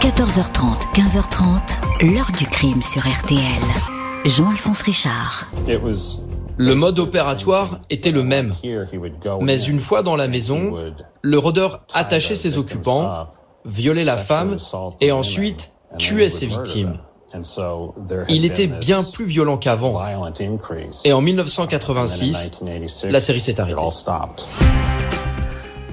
14h30, 15h30, l'heure du crime sur RTL. Jean-Alphonse Richard. Le mode opératoire était le même. Mais une fois dans la maison, le rôdeur attachait ses occupants, violait la femme et ensuite tuait ses victimes. Il était bien plus violent qu'avant. Et en 1986, la série s'est arrêtée.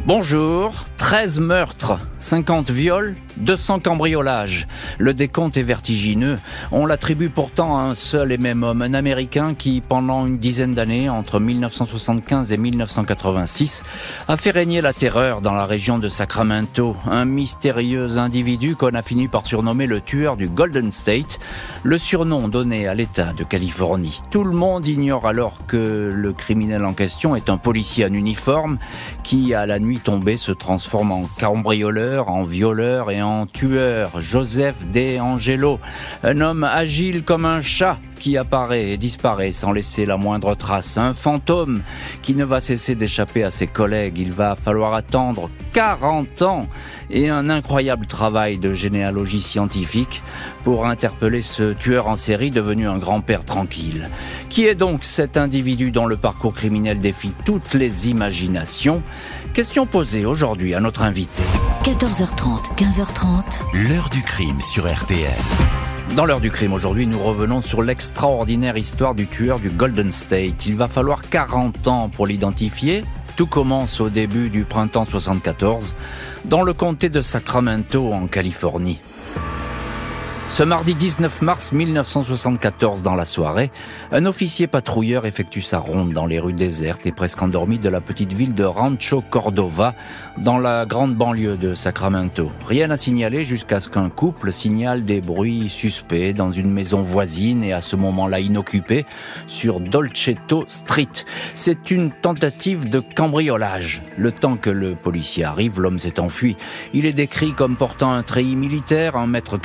Bonjour, 13 meurtres, 50 viols, 200 cambriolages. Le décompte est vertigineux. On l'attribue pourtant à un seul et même homme, un Américain qui, pendant une dizaine d'années, entre 1975 et 1986, a fait régner la terreur dans la région de Sacramento. Un mystérieux individu qu'on a fini par surnommer le tueur du Golden State, le surnom donné à l'État de Californie. Tout le monde ignore alors que le criminel en question est un policier en uniforme qui, à la nuit tombée, se transforme en cambrioleur, en violeur et en tueur, Joseph De Angelo, un homme agile comme un chat qui apparaît et disparaît sans laisser la moindre trace, un fantôme qui ne va cesser d'échapper à ses collègues. Il va falloir attendre 40 ans et un incroyable travail de généalogie scientifique pour interpeller ce tueur en série devenu un grand-père tranquille. Qui est donc cet individu dont le parcours criminel défie toutes les imaginations? Question posée aujourd'hui à notre invité. 14h30, 15h30. L'heure du crime sur RTL. Dans l'heure du crime aujourd'hui, nous revenons sur l'extraordinaire histoire du tueur du Golden State. Il va falloir 40 ans pour l'identifier. Tout commence au début du printemps 74 dans le comté de Sacramento en Californie. Ce mardi 19 mars 1974, dans la soirée, un officier patrouilleur effectue sa ronde dans les rues désertes et presque endormies de la petite ville de Rancho Cordova, dans la grande banlieue de Sacramento. Rien à signaler jusqu'à ce qu'un couple signale des bruits suspects dans une maison voisine et à ce moment-là inoccupée sur Dolcetto Street. C'est une tentative de cambriolage. Le temps que le policier arrive, l'homme s'est enfui. Il est décrit comme portant un treillis militaire, un mètre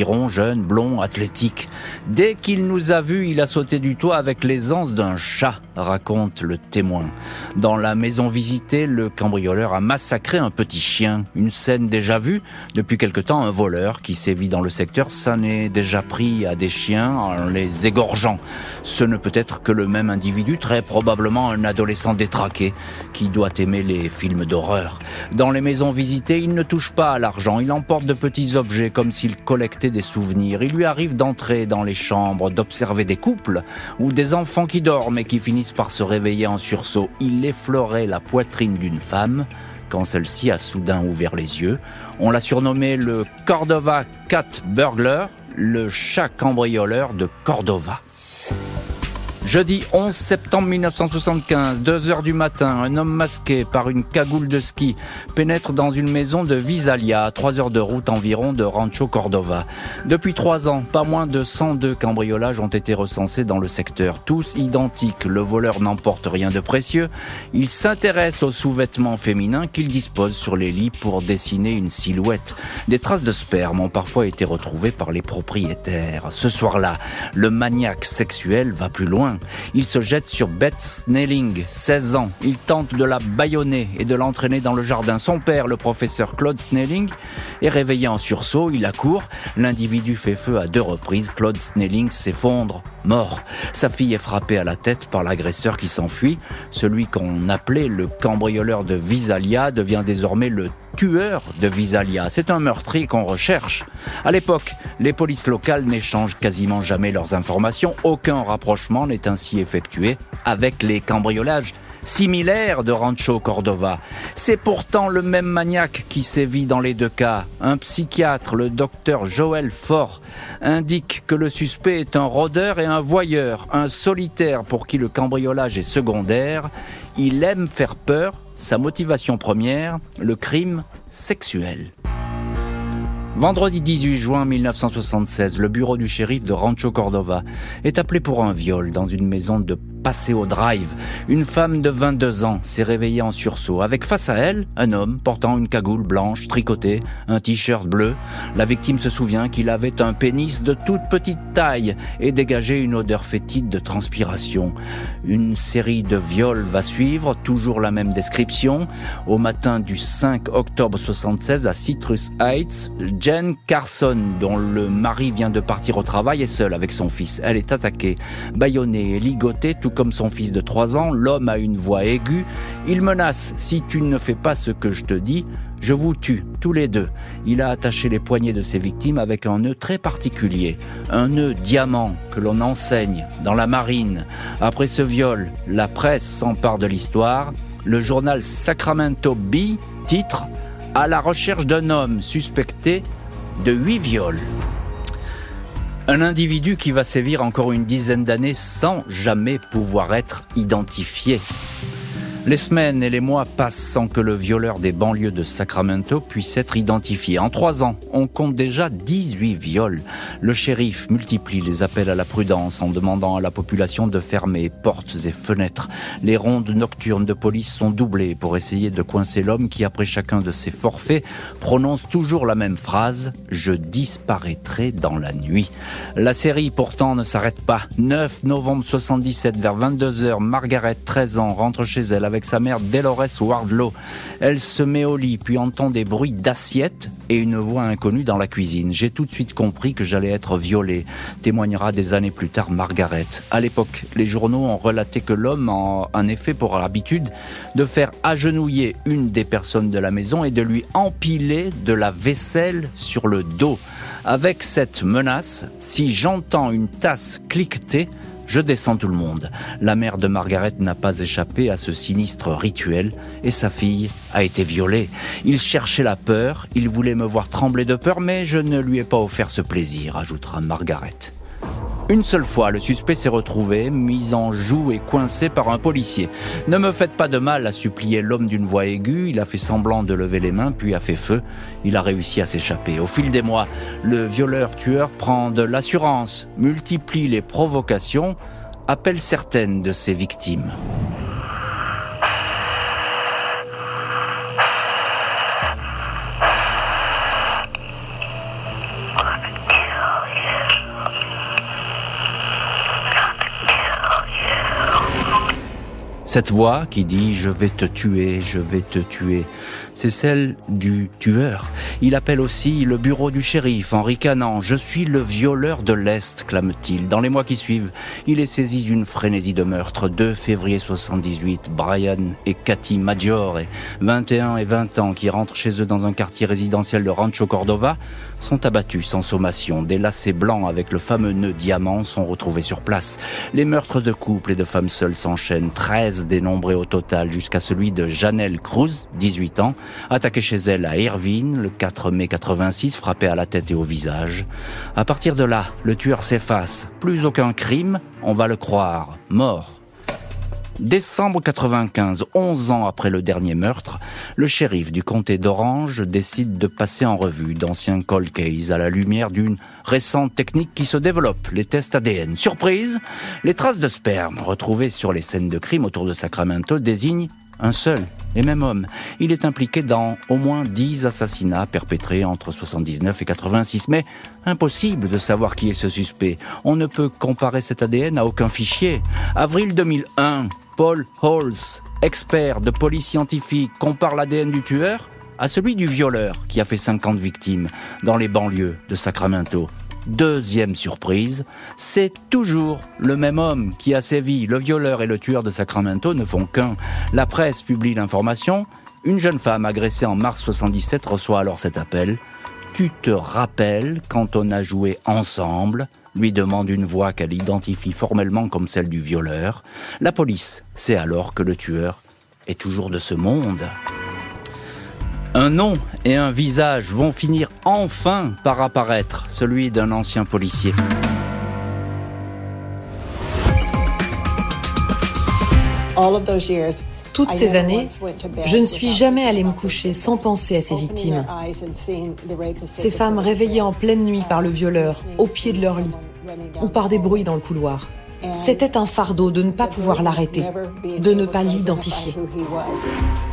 80 environ jeune, blond, athlétique. Dès qu'il nous a vus, il a sauté du toit avec l'aisance d'un chat, raconte le témoin. Dans la maison visitée, le cambrioleur a massacré un petit chien. Une scène déjà vue. Depuis quelque temps, un voleur qui sévit dans le secteur s'en est déjà pris à des chiens en les égorgeant. Ce ne peut être que le même individu, très probablement un adolescent détraqué, qui doit aimer les films d'horreur. Dans les maisons visitées, il ne touche pas à l'argent, il emporte de petits objets comme s'il collectait des souvenirs. Il lui arrive d'entrer dans les chambres, d'observer des couples ou des enfants qui dorment et qui finissent par se réveiller en sursaut. Il effleurait la poitrine d'une femme quand celle-ci a soudain ouvert les yeux. On l'a surnommé le Cordova Cat Burglar, le chat cambrioleur de Cordova. Jeudi 11 septembre 1975, 2 heures du matin, un homme masqué par une cagoule de ski pénètre dans une maison de Visalia, à 3 heures de route environ de Rancho Cordova. Depuis 3 ans, pas moins de 102 cambriolages ont été recensés dans le secteur, tous identiques. Le voleur n'emporte rien de précieux. Il s'intéresse aux sous-vêtements féminins qu'il dispose sur les lits pour dessiner une silhouette. Des traces de sperme ont parfois été retrouvées par les propriétaires. Ce soir-là, le maniaque sexuel va plus loin. Il se jette sur Beth Snelling, 16 ans. Il tente de la bâillonner et de l'entraîner dans le jardin. Son père, le professeur Claude Snelling, est réveillé en sursaut. Il accourt. L'individu fait feu à deux reprises. Claude Snelling s'effondre, mort. Sa fille est frappée à la tête par l'agresseur qui s'enfuit. Celui qu'on appelait le cambrioleur de Visalia devient désormais le tueur de Visalia. C'est un meurtrier qu'on recherche. À l'époque, les polices locales n'échangent quasiment jamais leurs informations. Aucun rapprochement n'est ainsi effectué avec les cambriolages similaires de Rancho Cordova. C'est pourtant le même maniaque qui sévit dans les deux cas. Un psychiatre, le docteur Joël Fort, indique que le suspect est un rôdeur et un voyeur, un solitaire pour qui le cambriolage est secondaire. Il aime faire peur, sa motivation première, le crime sexuel. Vendredi 18 juin 1976, le bureau du shérif de Rancho Cordova est appelé pour un viol dans une maison de passé au drive. Une femme de 22 ans s'est réveillée en sursaut, avec face à elle un homme portant une cagoule blanche tricotée, un t-shirt bleu. La victime se souvient qu'il avait un pénis de toute petite taille et dégageait une odeur fétide de transpiration. Une série de viols va suivre, toujours la même description. Au matin du 5 octobre 76 à Citrus Heights, Jen Carson, dont le mari vient de partir au travail, est seule avec son fils. Elle est attaquée, bâillonnée et ligotée, tout comme son fils de 3 ans. L'homme a une voix aiguë. Il menace, si tu ne fais pas ce que je te dis, je vous tue, tous les deux. Il a attaché les poignets de ses victimes avec un nœud très particulier, un nœud diamant que l'on enseigne dans la marine. Après ce viol, la presse s'empare de l'histoire. Le journal Sacramento Bee titre À la recherche d'un homme suspecté de huit viols. Un individu qui va sévir encore une dizaine d'années sans jamais pouvoir être identifié. Les semaines et les mois passent sans que le violeur des banlieues de Sacramento puisse être identifié. En trois ans, on compte déjà 18 viols. Le shérif multiplie les appels à la prudence en demandant à la population de fermer portes et fenêtres. Les rondes nocturnes de police sont doublées pour essayer de coincer l'homme qui, après chacun de ses forfaits, prononce toujours la même phrase « Je disparaîtrai dans la nuit ». La série pourtant ne s'arrête pas. 9 novembre 77 vers 22h, Margaret, 13 ans, rentre chez elle avec sa mère Delores Wardlow. Elle se met au lit, puis entend des bruits d'assiettes et une voix inconnue dans la cuisine. J'ai tout de suite compris que j'allais être violée, témoignera des années plus tard Margaret. À l'époque, les journaux ont relaté que l'homme a en effet pour l'habitude de faire agenouiller une des personnes de la maison et de lui empiler de la vaisselle sur le dos. Avec cette menace, si j'entends une tasse cliqueter, je descends tout le monde. La mère de Margaret n'a pas échappé à ce sinistre rituel et sa fille a été violée. Il cherchait la peur, il voulait me voir trembler de peur, mais je ne lui ai pas offert ce plaisir, ajoutera Margaret. Une seule fois, le suspect s'est retrouvé, mis en joue et coincé par un policier. Ne me faites pas de mal, a supplié l'homme d'une voix aiguë. Il a fait semblant de lever les mains, puis a fait feu. Il a réussi à s'échapper. Au fil des mois, le violeur-tueur prend de l'assurance, multiplie les provocations, appelle certaines de ses victimes. Cette voix qui dit ⁇ Je vais te tuer, je vais te tuer ⁇ c'est celle du tueur. Il appelle aussi le bureau du shérif en ricanant ⁇ Je suis le violeur de l'Est ⁇ clame-t-il. Dans les mois qui suivent, il est saisi d'une frénésie de meurtre. 2 février 78, Brian et Cathy Maggiore, 21 et 20 ans, qui rentrent chez eux dans un quartier résidentiel de Rancho Cordova, sont abattus sans sommation. Des lacets blancs avec le fameux nœud diamant sont retrouvés sur place. Les meurtres de couples et de femmes seules s'enchaînent, 13 dénombrés au total, jusqu'à celui de Janelle Cruz, 18 ans, attaquée chez elle à Irvine le 4 mai 86, frappée à la tête et au visage. À partir de là, le tueur s'efface. Plus aucun crime, on va le croire, mort. Décembre 95, 11 ans après le dernier meurtre, le shérif du comté d'Orange décide de passer en revue d'anciens cold cases à la lumière d'une récente technique qui se développe, les tests ADN. Surprise, les traces de sperme retrouvées sur les scènes de crime autour de Sacramento désignent un seul et même homme. Il est impliqué dans au moins 10 assassinats perpétrés entre 79 et 86. Mais impossible de savoir qui est ce suspect. On ne peut comparer cet ADN à aucun fichier. Avril 2001, Paul Halls, expert de police scientifique, compare l'ADN du tueur à celui du violeur qui a fait 50 victimes dans les banlieues de Sacramento. Deuxième surprise, c'est toujours le même homme qui a sévi. Le violeur et le tueur de Sacramento ne font qu'un. La presse publie l'information. Une jeune femme agressée en mars 77 reçoit alors cet appel. Tu te rappelles quand on a joué ensemble? Lui demande une voix qu'elle identifie formellement comme celle du violeur. La police sait alors que le tueur est toujours de ce monde. Un nom et un visage vont finir enfin par apparaître, celui d'un ancien policier. Toutes ces années, je ne suis jamais allée me coucher sans penser à ces victimes. Ces femmes réveillées en pleine nuit par le violeur, au pied de leur lit, ou par des bruits dans le couloir. C'était un fardeau de ne pas pouvoir l'arrêter, de ne pas l'identifier.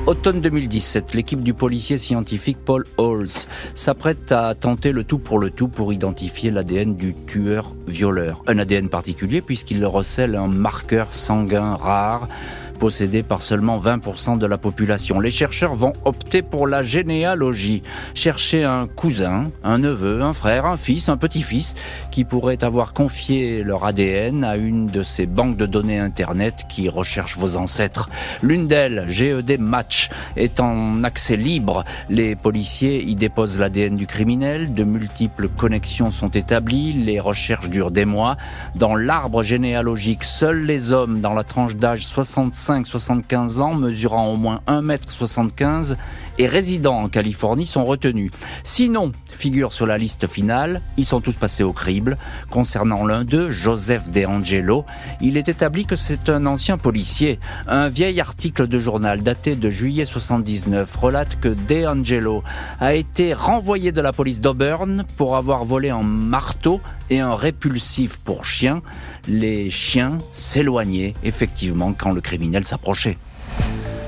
Automne 2017, l'équipe du policier scientifique Paul Halls s'apprête à tenter le tout pour le tout pour identifier l'ADN du tueur-violeur. Un ADN particulier puisqu'il recèle un marqueur sanguin rare possédé par seulement 20% de la population. Les chercheurs vont opter pour la généalogie, chercher un cousin, un neveu, un frère, un fils, un petit-fils qui pourrait avoir confié leur ADN à une de ces banques de données Internet qui recherchent vos ancêtres. L'une d'elles, GED Match, est en accès libre. Les policiers y déposent l'ADN du criminel, de multiples connexions sont établies, les recherches durent des mois. Dans l'arbre généalogique, seuls les hommes dans la tranche d'âge 65 75 ans, mesurant au moins 1m75 et résidant en Californie sont retenus. Sinon, figure sur la liste finale, ils sont tous passés au crible. Concernant l'un d'eux, Joseph De Angelo, il est établi que c'est un ancien policier. Un vieil article de journal daté de juillet 79 relate que De Angelo a été renvoyé de la police d'Auburn pour avoir volé un marteau et un répulsif pour chien. Les chiens s'éloignaient effectivement quand le criminel s'approchait.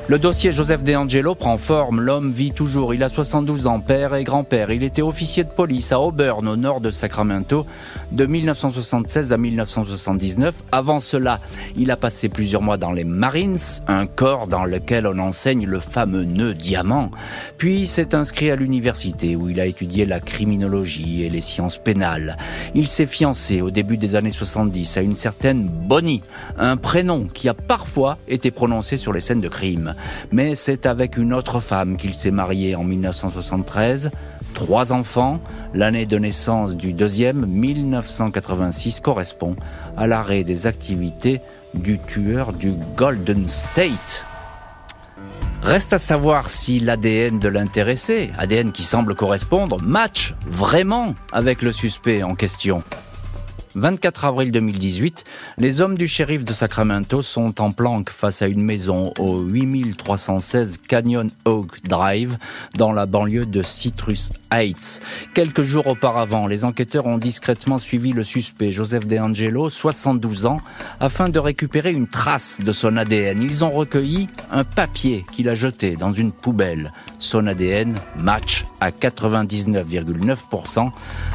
Le dossier Joseph De Angelo prend forme. L'homme vit toujours. Il a 72 ans, père et grand-père. Il était officier de police à Auburn, au nord de Sacramento, de 1976 à 1979. Avant cela, il a passé plusieurs mois dans les Marines, un corps dans lequel on enseigne le fameux nœud diamant. Puis s'est inscrit à l'université où il a étudié la criminologie et les sciences pénales. Il s'est fiancé au début des années 70 à une certaine Bonnie, un prénom qui a parfois été prononcé sur les scènes de crime mais c'est avec une autre femme qu'il s'est marié en 1973. Trois enfants, l'année de naissance du deuxième, 1986, correspond à l'arrêt des activités du tueur du Golden State. Reste à savoir si l'ADN de l'intéressé, ADN qui semble correspondre, match vraiment avec le suspect en question. 24 avril 2018, les hommes du shérif de Sacramento sont en planque face à une maison au 8316 Canyon Oak Drive dans la banlieue de Citrus Heights. Quelques jours auparavant, les enquêteurs ont discrètement suivi le suspect Joseph DeAngelo, 72 ans, afin de récupérer une trace de son ADN. Ils ont recueilli un papier qu'il a jeté dans une poubelle. Son ADN match à 99,9%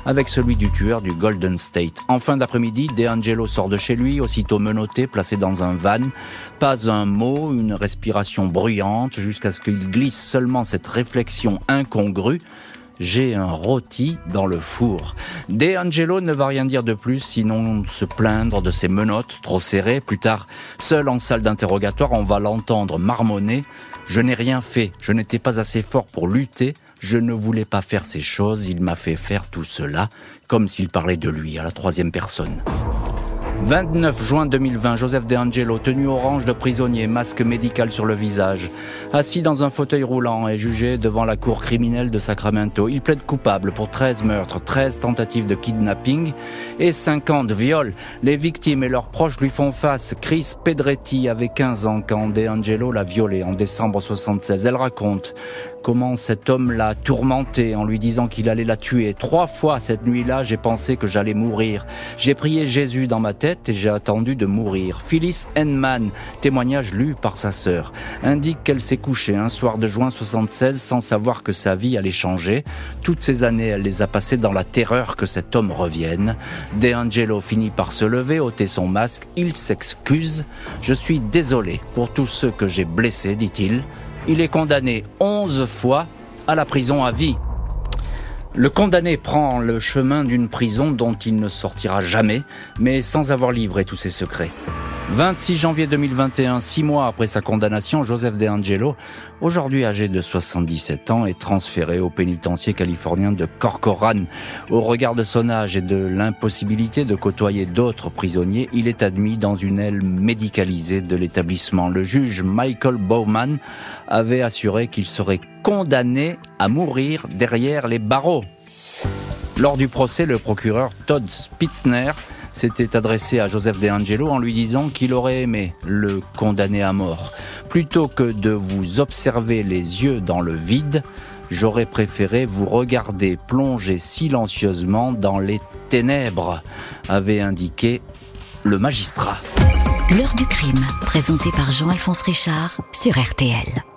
avec celui du tueur du Golden State fin d'après-midi, De Angelo sort de chez lui, aussitôt menotté, placé dans un van. Pas un mot, une respiration bruyante, jusqu'à ce qu'il glisse seulement cette réflexion incongrue. J'ai un rôti dans le four. De Angelo ne va rien dire de plus, sinon se plaindre de ses menottes trop serrées. Plus tard, seul en salle d'interrogatoire, on va l'entendre marmonner. Je n'ai rien fait, je n'étais pas assez fort pour lutter, je ne voulais pas faire ces choses, il m'a fait faire tout cela, comme s'il parlait de lui à la troisième personne. 29 juin 2020, Joseph De Angelo, tenu orange de prisonnier, masque médical sur le visage, assis dans un fauteuil roulant et jugé devant la cour criminelle de Sacramento. Il plaide coupable pour 13 meurtres, 13 tentatives de kidnapping et 50 viols. Les victimes et leurs proches lui font face. Chris Pedretti avait 15 ans quand De Angelo l'a violée en décembre 76. Elle raconte comment cet homme l'a tourmenté en lui disant qu'il allait la tuer. Trois fois cette nuit-là, j'ai pensé que j'allais mourir. J'ai prié Jésus dans ma tête et j'ai attendu de mourir. Phyllis Henman, témoignage lu par sa sœur, indique qu'elle s'est couchée un soir de juin 76 sans savoir que sa vie allait changer. Toutes ces années, elle les a passées dans la terreur que cet homme revienne. De Angelo finit par se lever, ôter son masque. Il s'excuse. Je suis désolé pour tous ceux que j'ai blessés, dit-il. Il est condamné 11 fois à la prison à vie. Le condamné prend le chemin d'une prison dont il ne sortira jamais, mais sans avoir livré tous ses secrets. 26 janvier 2021, six mois après sa condamnation, Joseph De Angelo, aujourd'hui âgé de 77 ans, est transféré au pénitencier californien de Corcoran. Au regard de son âge et de l'impossibilité de côtoyer d'autres prisonniers, il est admis dans une aile médicalisée de l'établissement. Le juge Michael Bowman avait assuré qu'il serait condamné à mourir derrière les barreaux. Lors du procès, le procureur Todd Spitzner s'était adressé à Joseph De Angelo en lui disant qu'il aurait aimé le condamner à mort. Plutôt que de vous observer les yeux dans le vide, j'aurais préféré vous regarder plonger silencieusement dans les ténèbres, avait indiqué le magistrat. L'heure du crime, présenté par Jean-Alphonse Richard sur RTL.